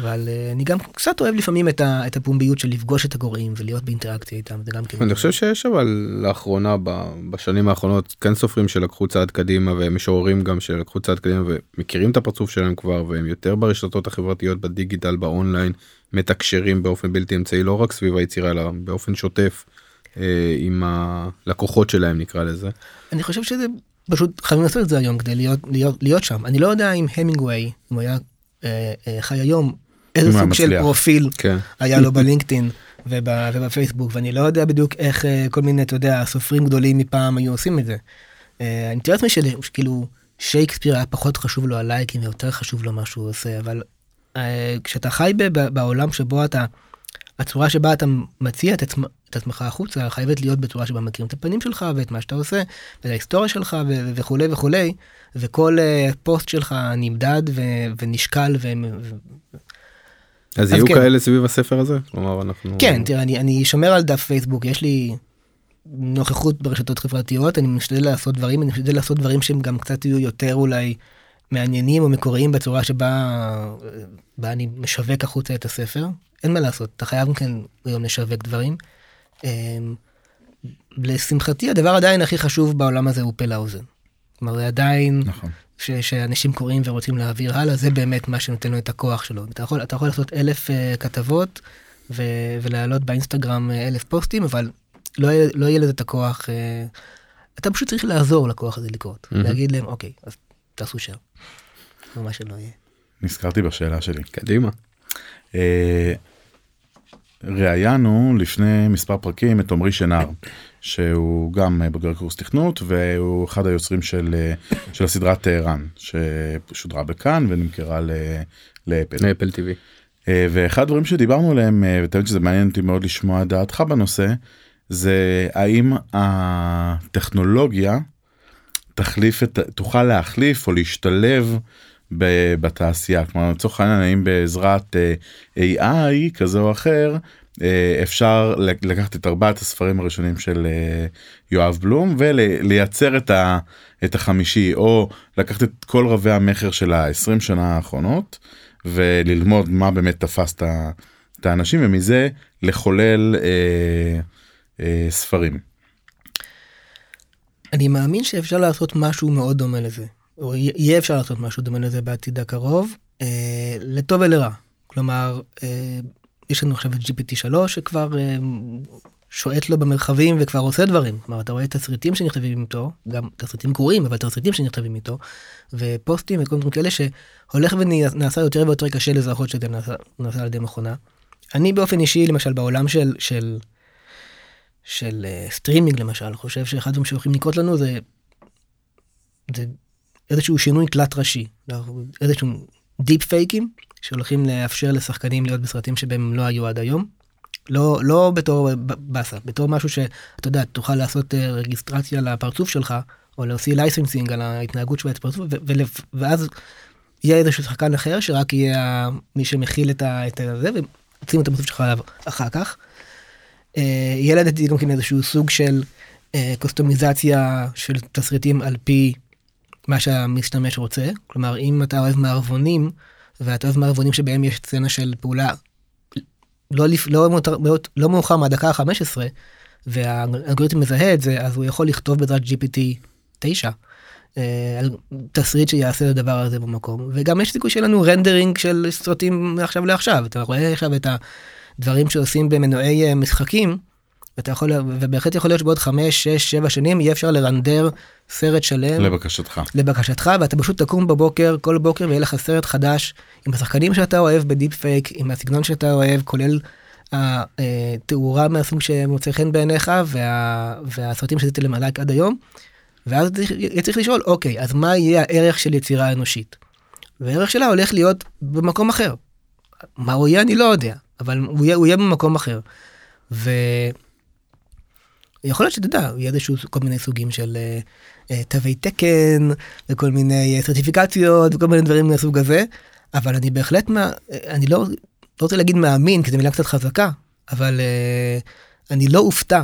אבל uh, אני גם קצת אוהב לפעמים את, ה, את הפומביות של לפגוש את הקוראים ולהיות באינטראקציה איתם זה גם כן. אני חושב שיש אבל לאחרונה בשנים האחרונות כן סופרים שלקחו צעד קדימה ומשוררים גם שלקחו צעד קדימה ומכירים את הפרצוף שלהם כבר והם יותר ברשתות החברתיות בדיגיטל באונליין מתקשרים באופן בלתי אמצעי לא רק סביב היצירה אלא באופן שוטף אה, עם הלקוחות שלהם נקרא לזה. אני חושב שזה פשוט חייבים לעשות את זה היום כדי להיות להיות להיות שם אני לא יודע אם המינגווי אם הוא היה אה, אה, חי היום איזה סוג של פרופיל כן. היה לו בלינקדאין <laughs> ובפייסבוק ואני לא יודע בדיוק איך אה, כל מיני אתה יודע סופרים גדולים מפעם היו עושים את זה. אני מתאר לעצמי שכאילו שייקספיר היה פחות חשוב לו הלייקים ויותר חשוב לו מה שהוא עושה אבל כשאתה חי בעולם שבו אתה הצורה שבה אתה מציע את, עצמך, את עצמך החוצה חייבת להיות בצורה שבה מכירים את הפנים שלך ואת מה שאתה עושה ואת ההיסטוריה שלך ו- וכולי וכולי וכל uh, פוסט שלך נמדד ו- ונשקל. ו- אז, אז יהיו כן. כאלה סביב הספר הזה? כלומר אנחנו... כן, תראה, אני, אני שומר על דף פייסבוק, יש לי נוכחות ברשתות חברתיות, אני משתדל לעשות דברים, אני משתדל לעשות דברים שהם גם קצת יהיו יותר אולי מעניינים או מקוריים בצורה שבה בה אני משווק החוצה את הספר. אין מה לעשות, אתה חייב כן היום לשווק דברים. אמ, לשמחתי הדבר עדיין הכי חשוב בעולם הזה הוא פה לאוזן. כלומר זה עדיין נכון. ש, שאנשים קוראים ורוצים להעביר הלאה זה באמת מה שנותן לו את הכוח שלו אתה יכול אתה יכול לעשות אלף uh, כתבות ו, ולהעלות באינסטגרם uh, אלף פוסטים אבל לא, לא יהיה לזה את הכוח uh, אתה פשוט צריך לעזור לכוח הזה לקרות mm-hmm. להגיד להם אוקיי אז תעשו שם. או מה שלא יהיה. נזכרתי בשאלה שלי קדימה. Uh, ראיינו לפני מספר פרקים את עמרי שנהר שהוא גם בוגר קורס תכנות והוא אחד היוצרים של של הסדרה טהרן ששודרה בכאן ונמכרה לאפל. לאפל טיווי. ואחד הדברים שדיברנו עליהם ותמיד שזה מעניין אותי מאוד לשמוע דעתך בנושא זה האם הטכנולוגיה תחליף את תוכל להחליף או להשתלב בתעשייה כלומר לצורך העניין האם בעזרת אה, AI כזה או אחר אה, אפשר לקחת את ארבעת הספרים הראשונים של אה, יואב בלום ולייצר את, ה, את החמישי או לקחת את כל רבי המכר של ה-20 שנה האחרונות וללמוד מה באמת תפס את האנשים ומזה לחולל אה, אה, ספרים. אני מאמין שאפשר לעשות משהו מאוד דומה לזה. או יהיה אפשר לעשות משהו דומה לזה בעתיד הקרוב, אה, לטוב ולרע. כלומר, אה, יש לנו עכשיו את GPT 3 שכבר אה, שועט לו במרחבים וכבר עושה דברים. כלומר, אתה רואה תסריטים שנכתבים איתו, גם תסריטים גרועים, אבל תסריטים שנכתבים איתו, ופוסטים וכל מיני כאלה שהולך ונעשה יותר ויותר קשה לזהות שזה נעשה, נעשה על ידי מכונה. אני באופן אישי, למשל, בעולם של, של, של אה, סטרימינג למשל, חושב שאחד הדברים שיכולים לקרות לנו זה, זה איזשהו שינוי תלת ראשי, איזשהו דיפ פייקים שהולכים לאפשר לשחקנים להיות בסרטים שבהם לא היו עד היום. לא לא בתור באסה בתור משהו שאתה יודע תוכל לעשות אה, רגיסטרציה לפרצוף שלך או להוציא licensing על ההתנהגות של הפרצוף ואז יהיה איזשהו שחקן אחר שרק יהיה מי שמכיל את זה ויוצאים את הפרצוף שלך אחר כך. אה, יהיה לדעתי גם כן איזשהו סוג של אה, קוסטומיזציה של תסריטים על פי מה שהמשתמש רוצה. כלומר אם אתה אוהב מערבונים ואתה אוהב מערבונים שבהם יש סצנה של פעולה לא, לא, לא, לא מאוחר מהדקה ה-15 והאלגוריתם מזהה את זה אז הוא יכול לכתוב בעזרת GPT 9 אה, על תסריט שיעשה את הדבר הזה במקום. וגם יש סיכוי שיהיה לנו רנדרינג של סרטים מעכשיו לעכשיו. אתה רואה עכשיו את הדברים שעושים במנועי אה, משחקים ואתה יכול, ובהחלט יכול להיות שבעוד 5, 6, 7 שנים יהיה אפשר לרנדר סרט שלם לבקשתך. לבקשתך, ואתה פשוט תקום בבוקר, כל בוקר, ויהיה לך סרט חדש עם השחקנים שאתה אוהב בדיפ פייק, עם הסגנון שאתה אוהב, כולל התאורה מהסוג שמוצא חן בעיניך, וה, והסרטים שעשיתי למלאק עד היום. ואז יהיה צריך לשאול, אוקיי, אז מה יהיה הערך של יצירה אנושית? והערך שלה הולך להיות במקום אחר. מה הוא יהיה אני לא יודע, אבל הוא יהיה, הוא יהיה במקום אחר. ו... יכול להיות שאתה יודע, יהיה איזשהו כל מיני סוגים של uh, uh, תווי תקן וכל מיני uh, סרטיפיקציות וכל מיני דברים מהסוג הזה, אבל אני בהחלט, מה, אני לא, לא רוצה להגיד מאמין, כי זו מילה קצת חזקה, אבל uh, אני לא אופתע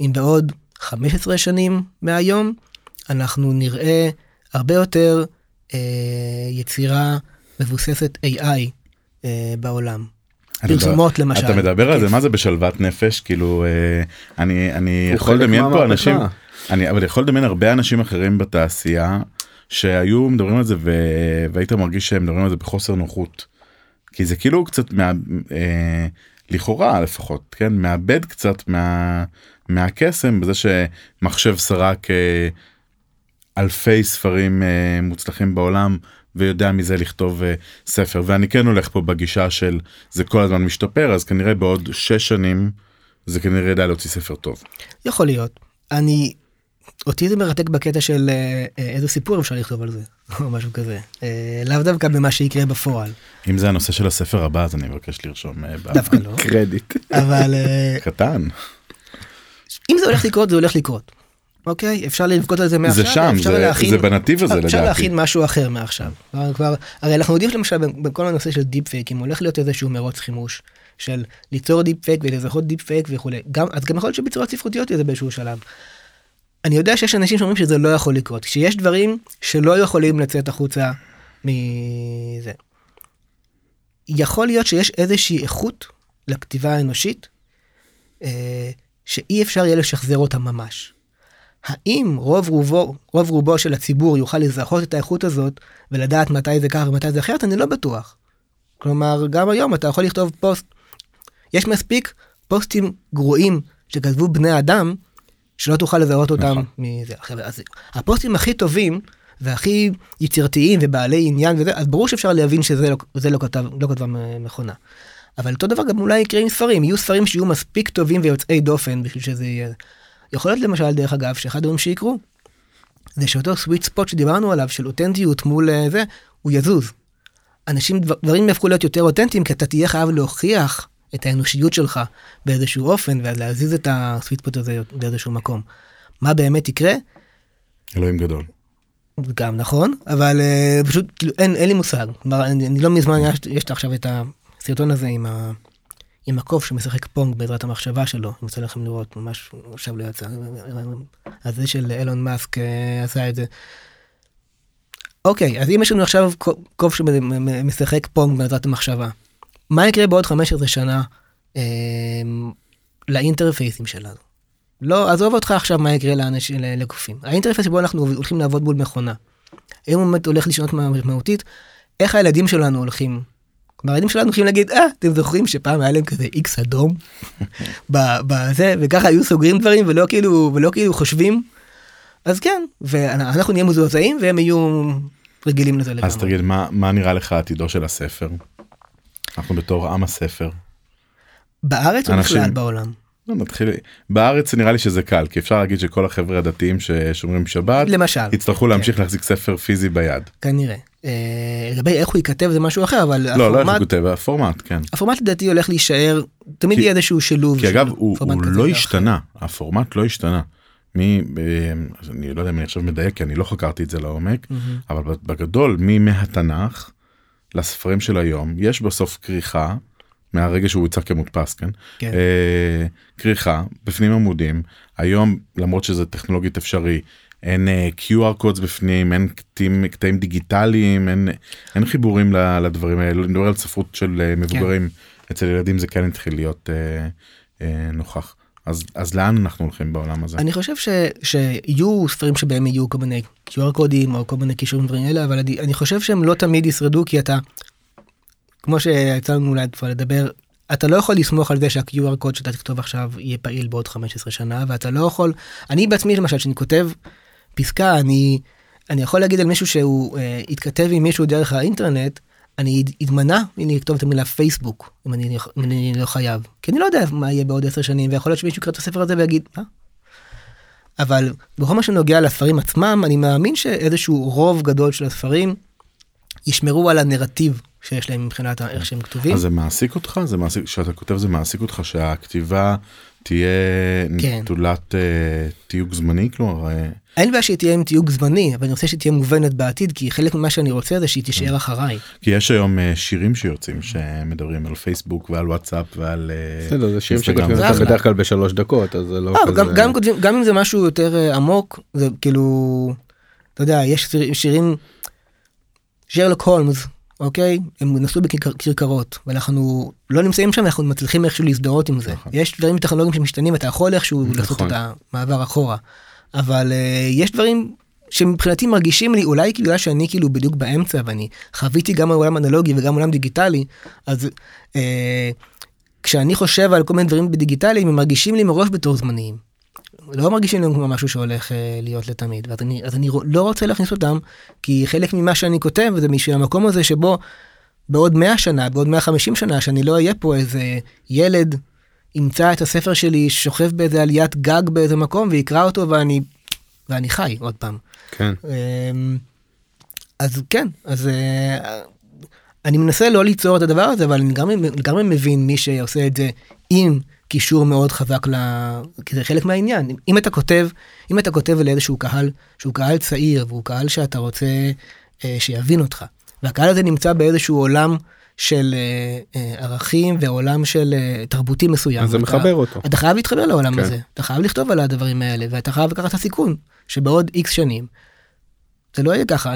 אם בעוד 15 שנים מהיום אנחנו נראה הרבה יותר uh, יצירה מבוססת AI uh, בעולם. פרסומות למשל. אתה מדבר על זה? מה זה בשלוות נפש? כאילו אה, אני אני יכול לדמיין פה אנשים אני אבל יכול לדמיין הרבה אנשים אחרים בתעשייה שהיו מדברים על זה והיית מרגיש שהם מדברים על זה בחוסר נוחות. כי זה כאילו קצת מה... אה, לכאורה לפחות כן? מאבד קצת מה... מהקסם בזה שמחשב סרק אה, אלפי ספרים אה, מוצלחים בעולם ויודע מזה לכתוב uh, ספר ואני כן הולך פה בגישה של זה כל הזמן משתפר אז כנראה בעוד שש שנים זה כנראה ידע להוציא ספר טוב. יכול להיות אני אותי זה מרתק בקטע של אה, איזה סיפור אפשר לכתוב על זה <laughs> או משהו כזה אה, לאו דווקא במה שיקרה בפועל. אם זה הנושא של הספר הבא אז אני מבקש לרשום אה, דווקא לא קרדיט אבל אה, קטן אם זה הולך לקרות זה הולך לקרות. אוקיי אפשר לבכות על זה מעכשיו זה שם זה, להכין, זה בנתיב הזה אפשר לדעתי. להכין משהו אחר מעכשיו כבר הרי אנחנו יודעים למשל בכל הנושא של דיפ פייק אם הולך להיות איזשהו מרוץ חימוש של ליצור דיפ פייק ולזהות דיפ פייק וכולי גם אז גם יכול להיות שבצורות ספרותיות יהיה באיזשהו שלב. אני יודע שיש אנשים שאומרים שזה לא יכול לקרות שיש דברים שלא יכולים לצאת החוצה מזה. יכול להיות שיש איזושהי איכות לכתיבה האנושית אה, שאי אפשר יהיה לשחזר אותה ממש. האם רוב רובו, רוב רובו של הציבור יוכל לזהות את האיכות הזאת ולדעת מתי זה כך ומתי זה אחרת, אני לא בטוח. כלומר, גם היום אתה יכול לכתוב פוסט, יש מספיק פוסטים גרועים שכתבו בני אדם, שלא תוכל לזהות אותם נכון. מזה. עכשיו, אז הפוסטים הכי טובים והכי יצירתיים ובעלי עניין וזה, אז ברור שאפשר להבין שזה לא, לא, כתב, לא כתבה מכונה. אבל אותו דבר גם אולי יקרה עם ספרים, יהיו ספרים שיהיו מספיק טובים ויוצאי דופן בשביל שזה יהיה. יכול להיות למשל דרך אגב שאחד הדברים שיקרו זה שאותו סוויט ספוט שדיברנו עליו של אותנטיות מול אה, זה הוא יזוז. אנשים דברים יהפכו להיות יותר אותנטיים כי אתה תהיה חייב להוכיח את האנושיות שלך באיזשהו אופן ואז להזיז את הסוויט ספוט הזה באיזשהו מקום. מה באמת יקרה? אלוהים גדול. גם נכון אבל uh, פשוט כאילו אין, אין לי מושג. אני, אני לא מזמן יש, יש עכשיו את הסרטון הזה עם ה... עם הקוף שמשחק פונג בעזרת המחשבה שלו, אני רוצה לכם לראות, ממש עכשיו לא יצא, אז זה של אילון מאסק אה, עשה את זה. אוקיי, אז אם יש לנו עכשיו קוף שמשחק פונג בעזרת המחשבה, מה יקרה בעוד 15 שנה אה, לאינטרפייסים שלנו? לא, עזוב אותך עכשיו מה יקרה לאנשים, לקופים. ה interface שבו אנחנו הולכים לעבוד מול מכונה. אם הוא באמת הולך לשנות מהותית, איך הילדים שלנו הולכים כלומר הילדים שלנו יכולים להגיד אה אתם זוכרים שפעם היה להם כזה איקס אדום <laughs> בזה וככה היו סוגרים דברים ולא כאילו ולא כאילו חושבים. אז כן ואנחנו נהיה מזועזעים והם יהיו רגילים לזה לגמרי. אז תגיד מה מה נראה לך עתידו של הספר? אנחנו בתור עם הספר. בארץ או בכלל בעולם? לא, נתחיל בארץ נראה לי שזה קל כי אפשר להגיד שכל החבר'ה הדתיים ששומרים שבת למשל יצטרכו להמשיך כן. להחזיק ספר פיזי ביד כנראה אה, לגבי איך הוא ייכתב זה משהו אחר אבל לא הפורמט, לא איך הוא כותב הפורמט כן הפורמט לדעתי הולך להישאר תמיד יהיה איזשהו שילוב כי אגב הוא, הוא לא השתנה הפורמט לא השתנה. מי אני לא יודע אם אני עכשיו מדייק כי אני לא חקרתי את זה לעומק mm-hmm. אבל בגדול מי מהתנ"ך לספרים של היום יש בסוף כריכה מהרגע שהוא יצא כמודפס כן, כן. אה, כריכה בפנים עמודים היום למרות שזה טכנולוגית אפשרי אין uh, QR קודס בפנים אין קטעים, קטעים דיגיטליים אין, אין חיבורים לדברים האלה. אני מדבר על ספרות של uh, מבוגרים. כן. אצל ילדים זה כן התחיל להיות uh, uh, נוכח. אז אז לאן אנחנו הולכים בעולם הזה? אני חושב ש, שיהיו ספרים שבהם יהיו כל מיני QR קודים או כל מיני קישורים דברים אלה אבל אני, אני חושב שהם לא תמיד ישרדו כי אתה כמו שיצא לנו אולי כבר לדבר אתה לא יכול לסמוך על זה שה-QR קוד שאתה תכתוב עכשיו יהיה פעיל בעוד 15 שנה ואתה לא יכול אני בעצמי למשל שאני כותב פסקה אני אני יכול להגיד על מישהו שהוא אה, התכתב עם מישהו דרך האינטרנט אני אתמנע אם לכתוב את המילה פייסבוק אם אני, אם אני לא חייב כי אני לא יודע מה יהיה בעוד 10 שנים ויכול להיות שמישהו יקרא את הספר הזה ויגיד מה. אבל בכל מה שנוגע לספרים עצמם אני מאמין שאיזשהו רוב גדול של הספרים ישמרו על הנרטיב שיש להם מבחינת איך שהם כתובים. אז זה מעסיק אותך? זה מעסיק, כשאתה כותב זה מעסיק אותך שהכתיבה תהיה כן. נטולת אה, תיוג זמני? כלומר, אה, אין בעיה שהיא תהיה עם תיוג זמני אבל אני רוצה שהיא תהיה מובנת בעתיד כי חלק ממה שאני רוצה זה שהיא תישאר אחריי. כי יש היום אה, שירים שיוצאים שמדברים על פייסבוק ועל וואטסאפ ועל אה, בסדר זה שירים. שכותבים זה אותם אחלה. בדרך כלל בשלוש דקות אז זה לא אה, כזה. גם, גם, כותבים, גם אם זה משהו יותר אה, עמוק זה כאילו אתה יודע יש שיר- שירים שרלוק הולמס אוקיי הם נסעו בכרכרות ואנחנו לא נמצאים שם אנחנו מצליחים איכשהו להזדהות עם זה נכון. יש דברים טכנולוגיים שמשתנים אתה יכול איכשהו לעשות נכון. את המעבר אחורה אבל אה, יש דברים שמבחינתי מרגישים לי אולי בגלל שאני כאילו בדיוק באמצע ואני חוויתי גם עולם אנלוגי וגם עולם דיגיטלי אז אה, כשאני חושב על כל מיני דברים בדיגיטליים הם מרגישים לי מראש בתור זמניים. לא מרגישים להם כמו משהו שהולך אה, להיות לתמיד ואז אני אז אני לא רוצה להכניס אותם כי חלק ממה שאני כותב זה בשביל המקום הזה שבו בעוד 100 שנה בעוד 150 שנה שאני לא אהיה פה איזה ילד ימצא את הספר שלי שוכב באיזה עליית גג באיזה מקום ויקרא אותו ואני ואני חי עוד פעם. כן. אמ, אז כן, אז אה, אני מנסה לא ליצור את הדבר הזה, אבל אני לגמרי לגמרי מבין מי שעושה את זה עם קישור מאוד חזק ל... כי זה חלק מהעניין. אם אתה כותב, אם אתה כותב לאיזשהו קהל שהוא קהל צעיר והוא קהל שאתה רוצה אה, שיבין אותך, והקהל הזה נמצא באיזשהו עולם של אה, אה, ערכים ועולם של אה, תרבותי מסוים. אז זה מחבר אותו. אתה חייב להתחבר לעולם כן. הזה, אתה חייב לכתוב על הדברים האלה, ואתה חייב לקחת את הסיכון, שבעוד איקס שנים, זה לא יהיה ככה.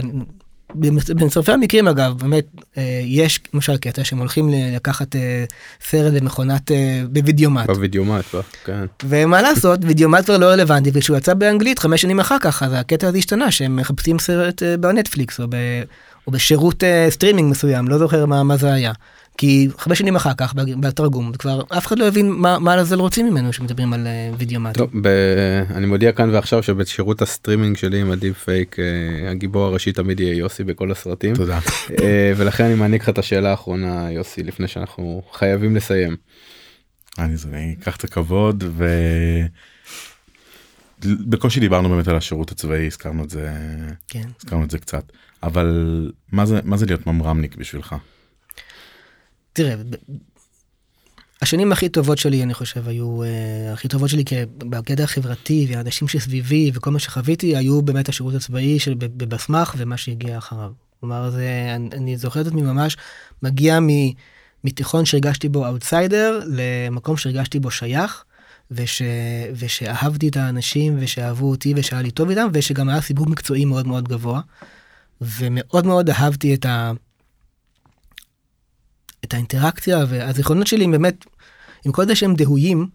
במצרפי המקרים אגב, באמת, אה, יש למשל קטע שהם הולכים לקחת אה, סרט במכונת, אה, בווידאומט, בווידאומט. כן. ומה לעשות, <laughs> וידאומט כבר לא רלוונטי, וכשהוא יצא באנגלית חמש שנים אחר כך, אז הקטע הזה השתנה, שהם מחפשים סרט בנטפליקס, או, ב, או בשירות סטרימינג מסוים, לא זוכר מה, מה זה היה. כי חמש שנים אחר כך בתרגום כבר אף אחד לא הבין מה מה לזה רוצים ממנו שמדברים על אה, וידאומט. טוב, ב... אני מודיע כאן ועכשיו שבשירות הסטרימינג שלי עם ה deep fake אה, הגיבור הראשי תמיד יהיה יוסי בכל הסרטים תודה. אה, ולכן אני מעניק לך את השאלה האחרונה יוסי לפני שאנחנו חייבים לסיים. אני אקח את הכבוד ו... בקושי דיברנו באמת על השירות הצבאי הזכרנו את זה כן. הזכרנו את זה קצת אבל מה זה מה זה להיות ממרמניק בשבילך תראה, השנים הכי טובות שלי אני חושב היו אה, הכי טובות שלי בקטע החברתי והאנשים שסביבי וכל מה שחוויתי היו באמת השירות הצבאי של בבסמך ומה שהגיע אחריו. כלומר זה אני, אני זוכר את עצמי ממש מגיע מ, מתיכון שהרגשתי בו אאוטסיידר למקום שהרגשתי בו שייך. וש, ושאהבתי את האנשים ושאהבו אותי ושהיה לי טוב איתם ושגם היה סיווג מקצועי מאוד מאוד גבוה. ומאוד מאוד אהבתי את ה... את האינטראקציה והזיכרונות שלי הם באמת עם כל זה שהם דהויים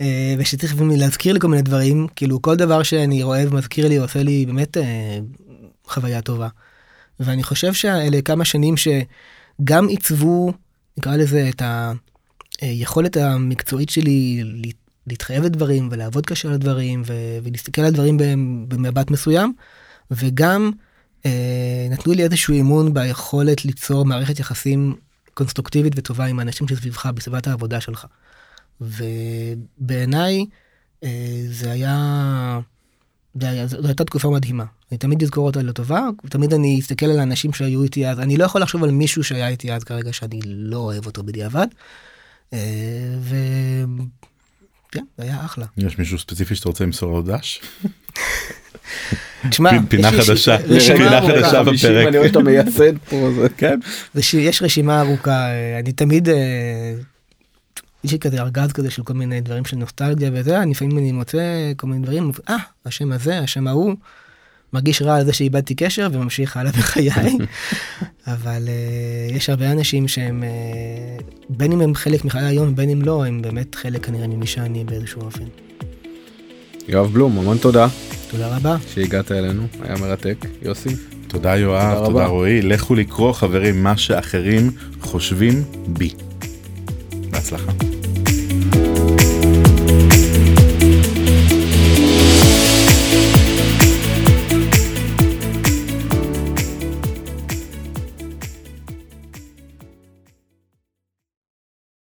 אה, ושצריך להזכיר לי כל מיני דברים כאילו כל דבר שאני רואה ומזכיר לי עושה לי באמת אה, חוויה טובה. ואני חושב שאלה כמה שנים שגם עיצבו נקרא לזה את היכולת המקצועית שלי לה- להתחייב לדברים ולעבוד קשה ו- ולהסתכל על דברים במ- במבט מסוים וגם אה, נתנו לי איזשהו אימון ביכולת ליצור מערכת יחסים קונסטרוקטיבית וטובה עם האנשים שסביבך בסביבת העבודה שלך. ובעיניי אה, זה היה, זה היה, זו הייתה תקופה מדהימה. אני תמיד אזכור אותה לטובה, תמיד אני אסתכל על האנשים שהיו איתי אז, אני לא יכול לחשוב על מישהו שהיה איתי אז כרגע שאני לא אוהב אותו בדיעבד. אה, ו... כן, זה היה אחלה. יש מישהו ספציפי שאתה רוצה למסור לו דש? <laughs> תשמע, פינה יש חדשה. רשימה פינה. חדשה בפרק. אני רואה שאתה מייסד פה זה כן. יש רשימה ארוכה, אה, אני תמיד, אה, יש לי כזה ארגז כזה של כל מיני דברים של נוסטלגיה וזה, אני לפעמים אני מוצא כל מיני דברים, אה, השם הזה, השם ההוא, מרגיש רע על זה שאיבדתי קשר וממשיך הלאה בחיי, <laughs> אבל אה, יש הרבה אנשים שהם, בין אם הם חלק מחיי היום, בין אם לא, הם באמת חלק כנראה ממי שאני באיזשהו אופן. יואב בלום המון תודה תודה רבה. שהגעת אלינו היה מרתק יוסי תודה יואב, תודה תודה. רועי, לכו לקרוא חברים מה שאחרים חושבים בי. בהצלחה.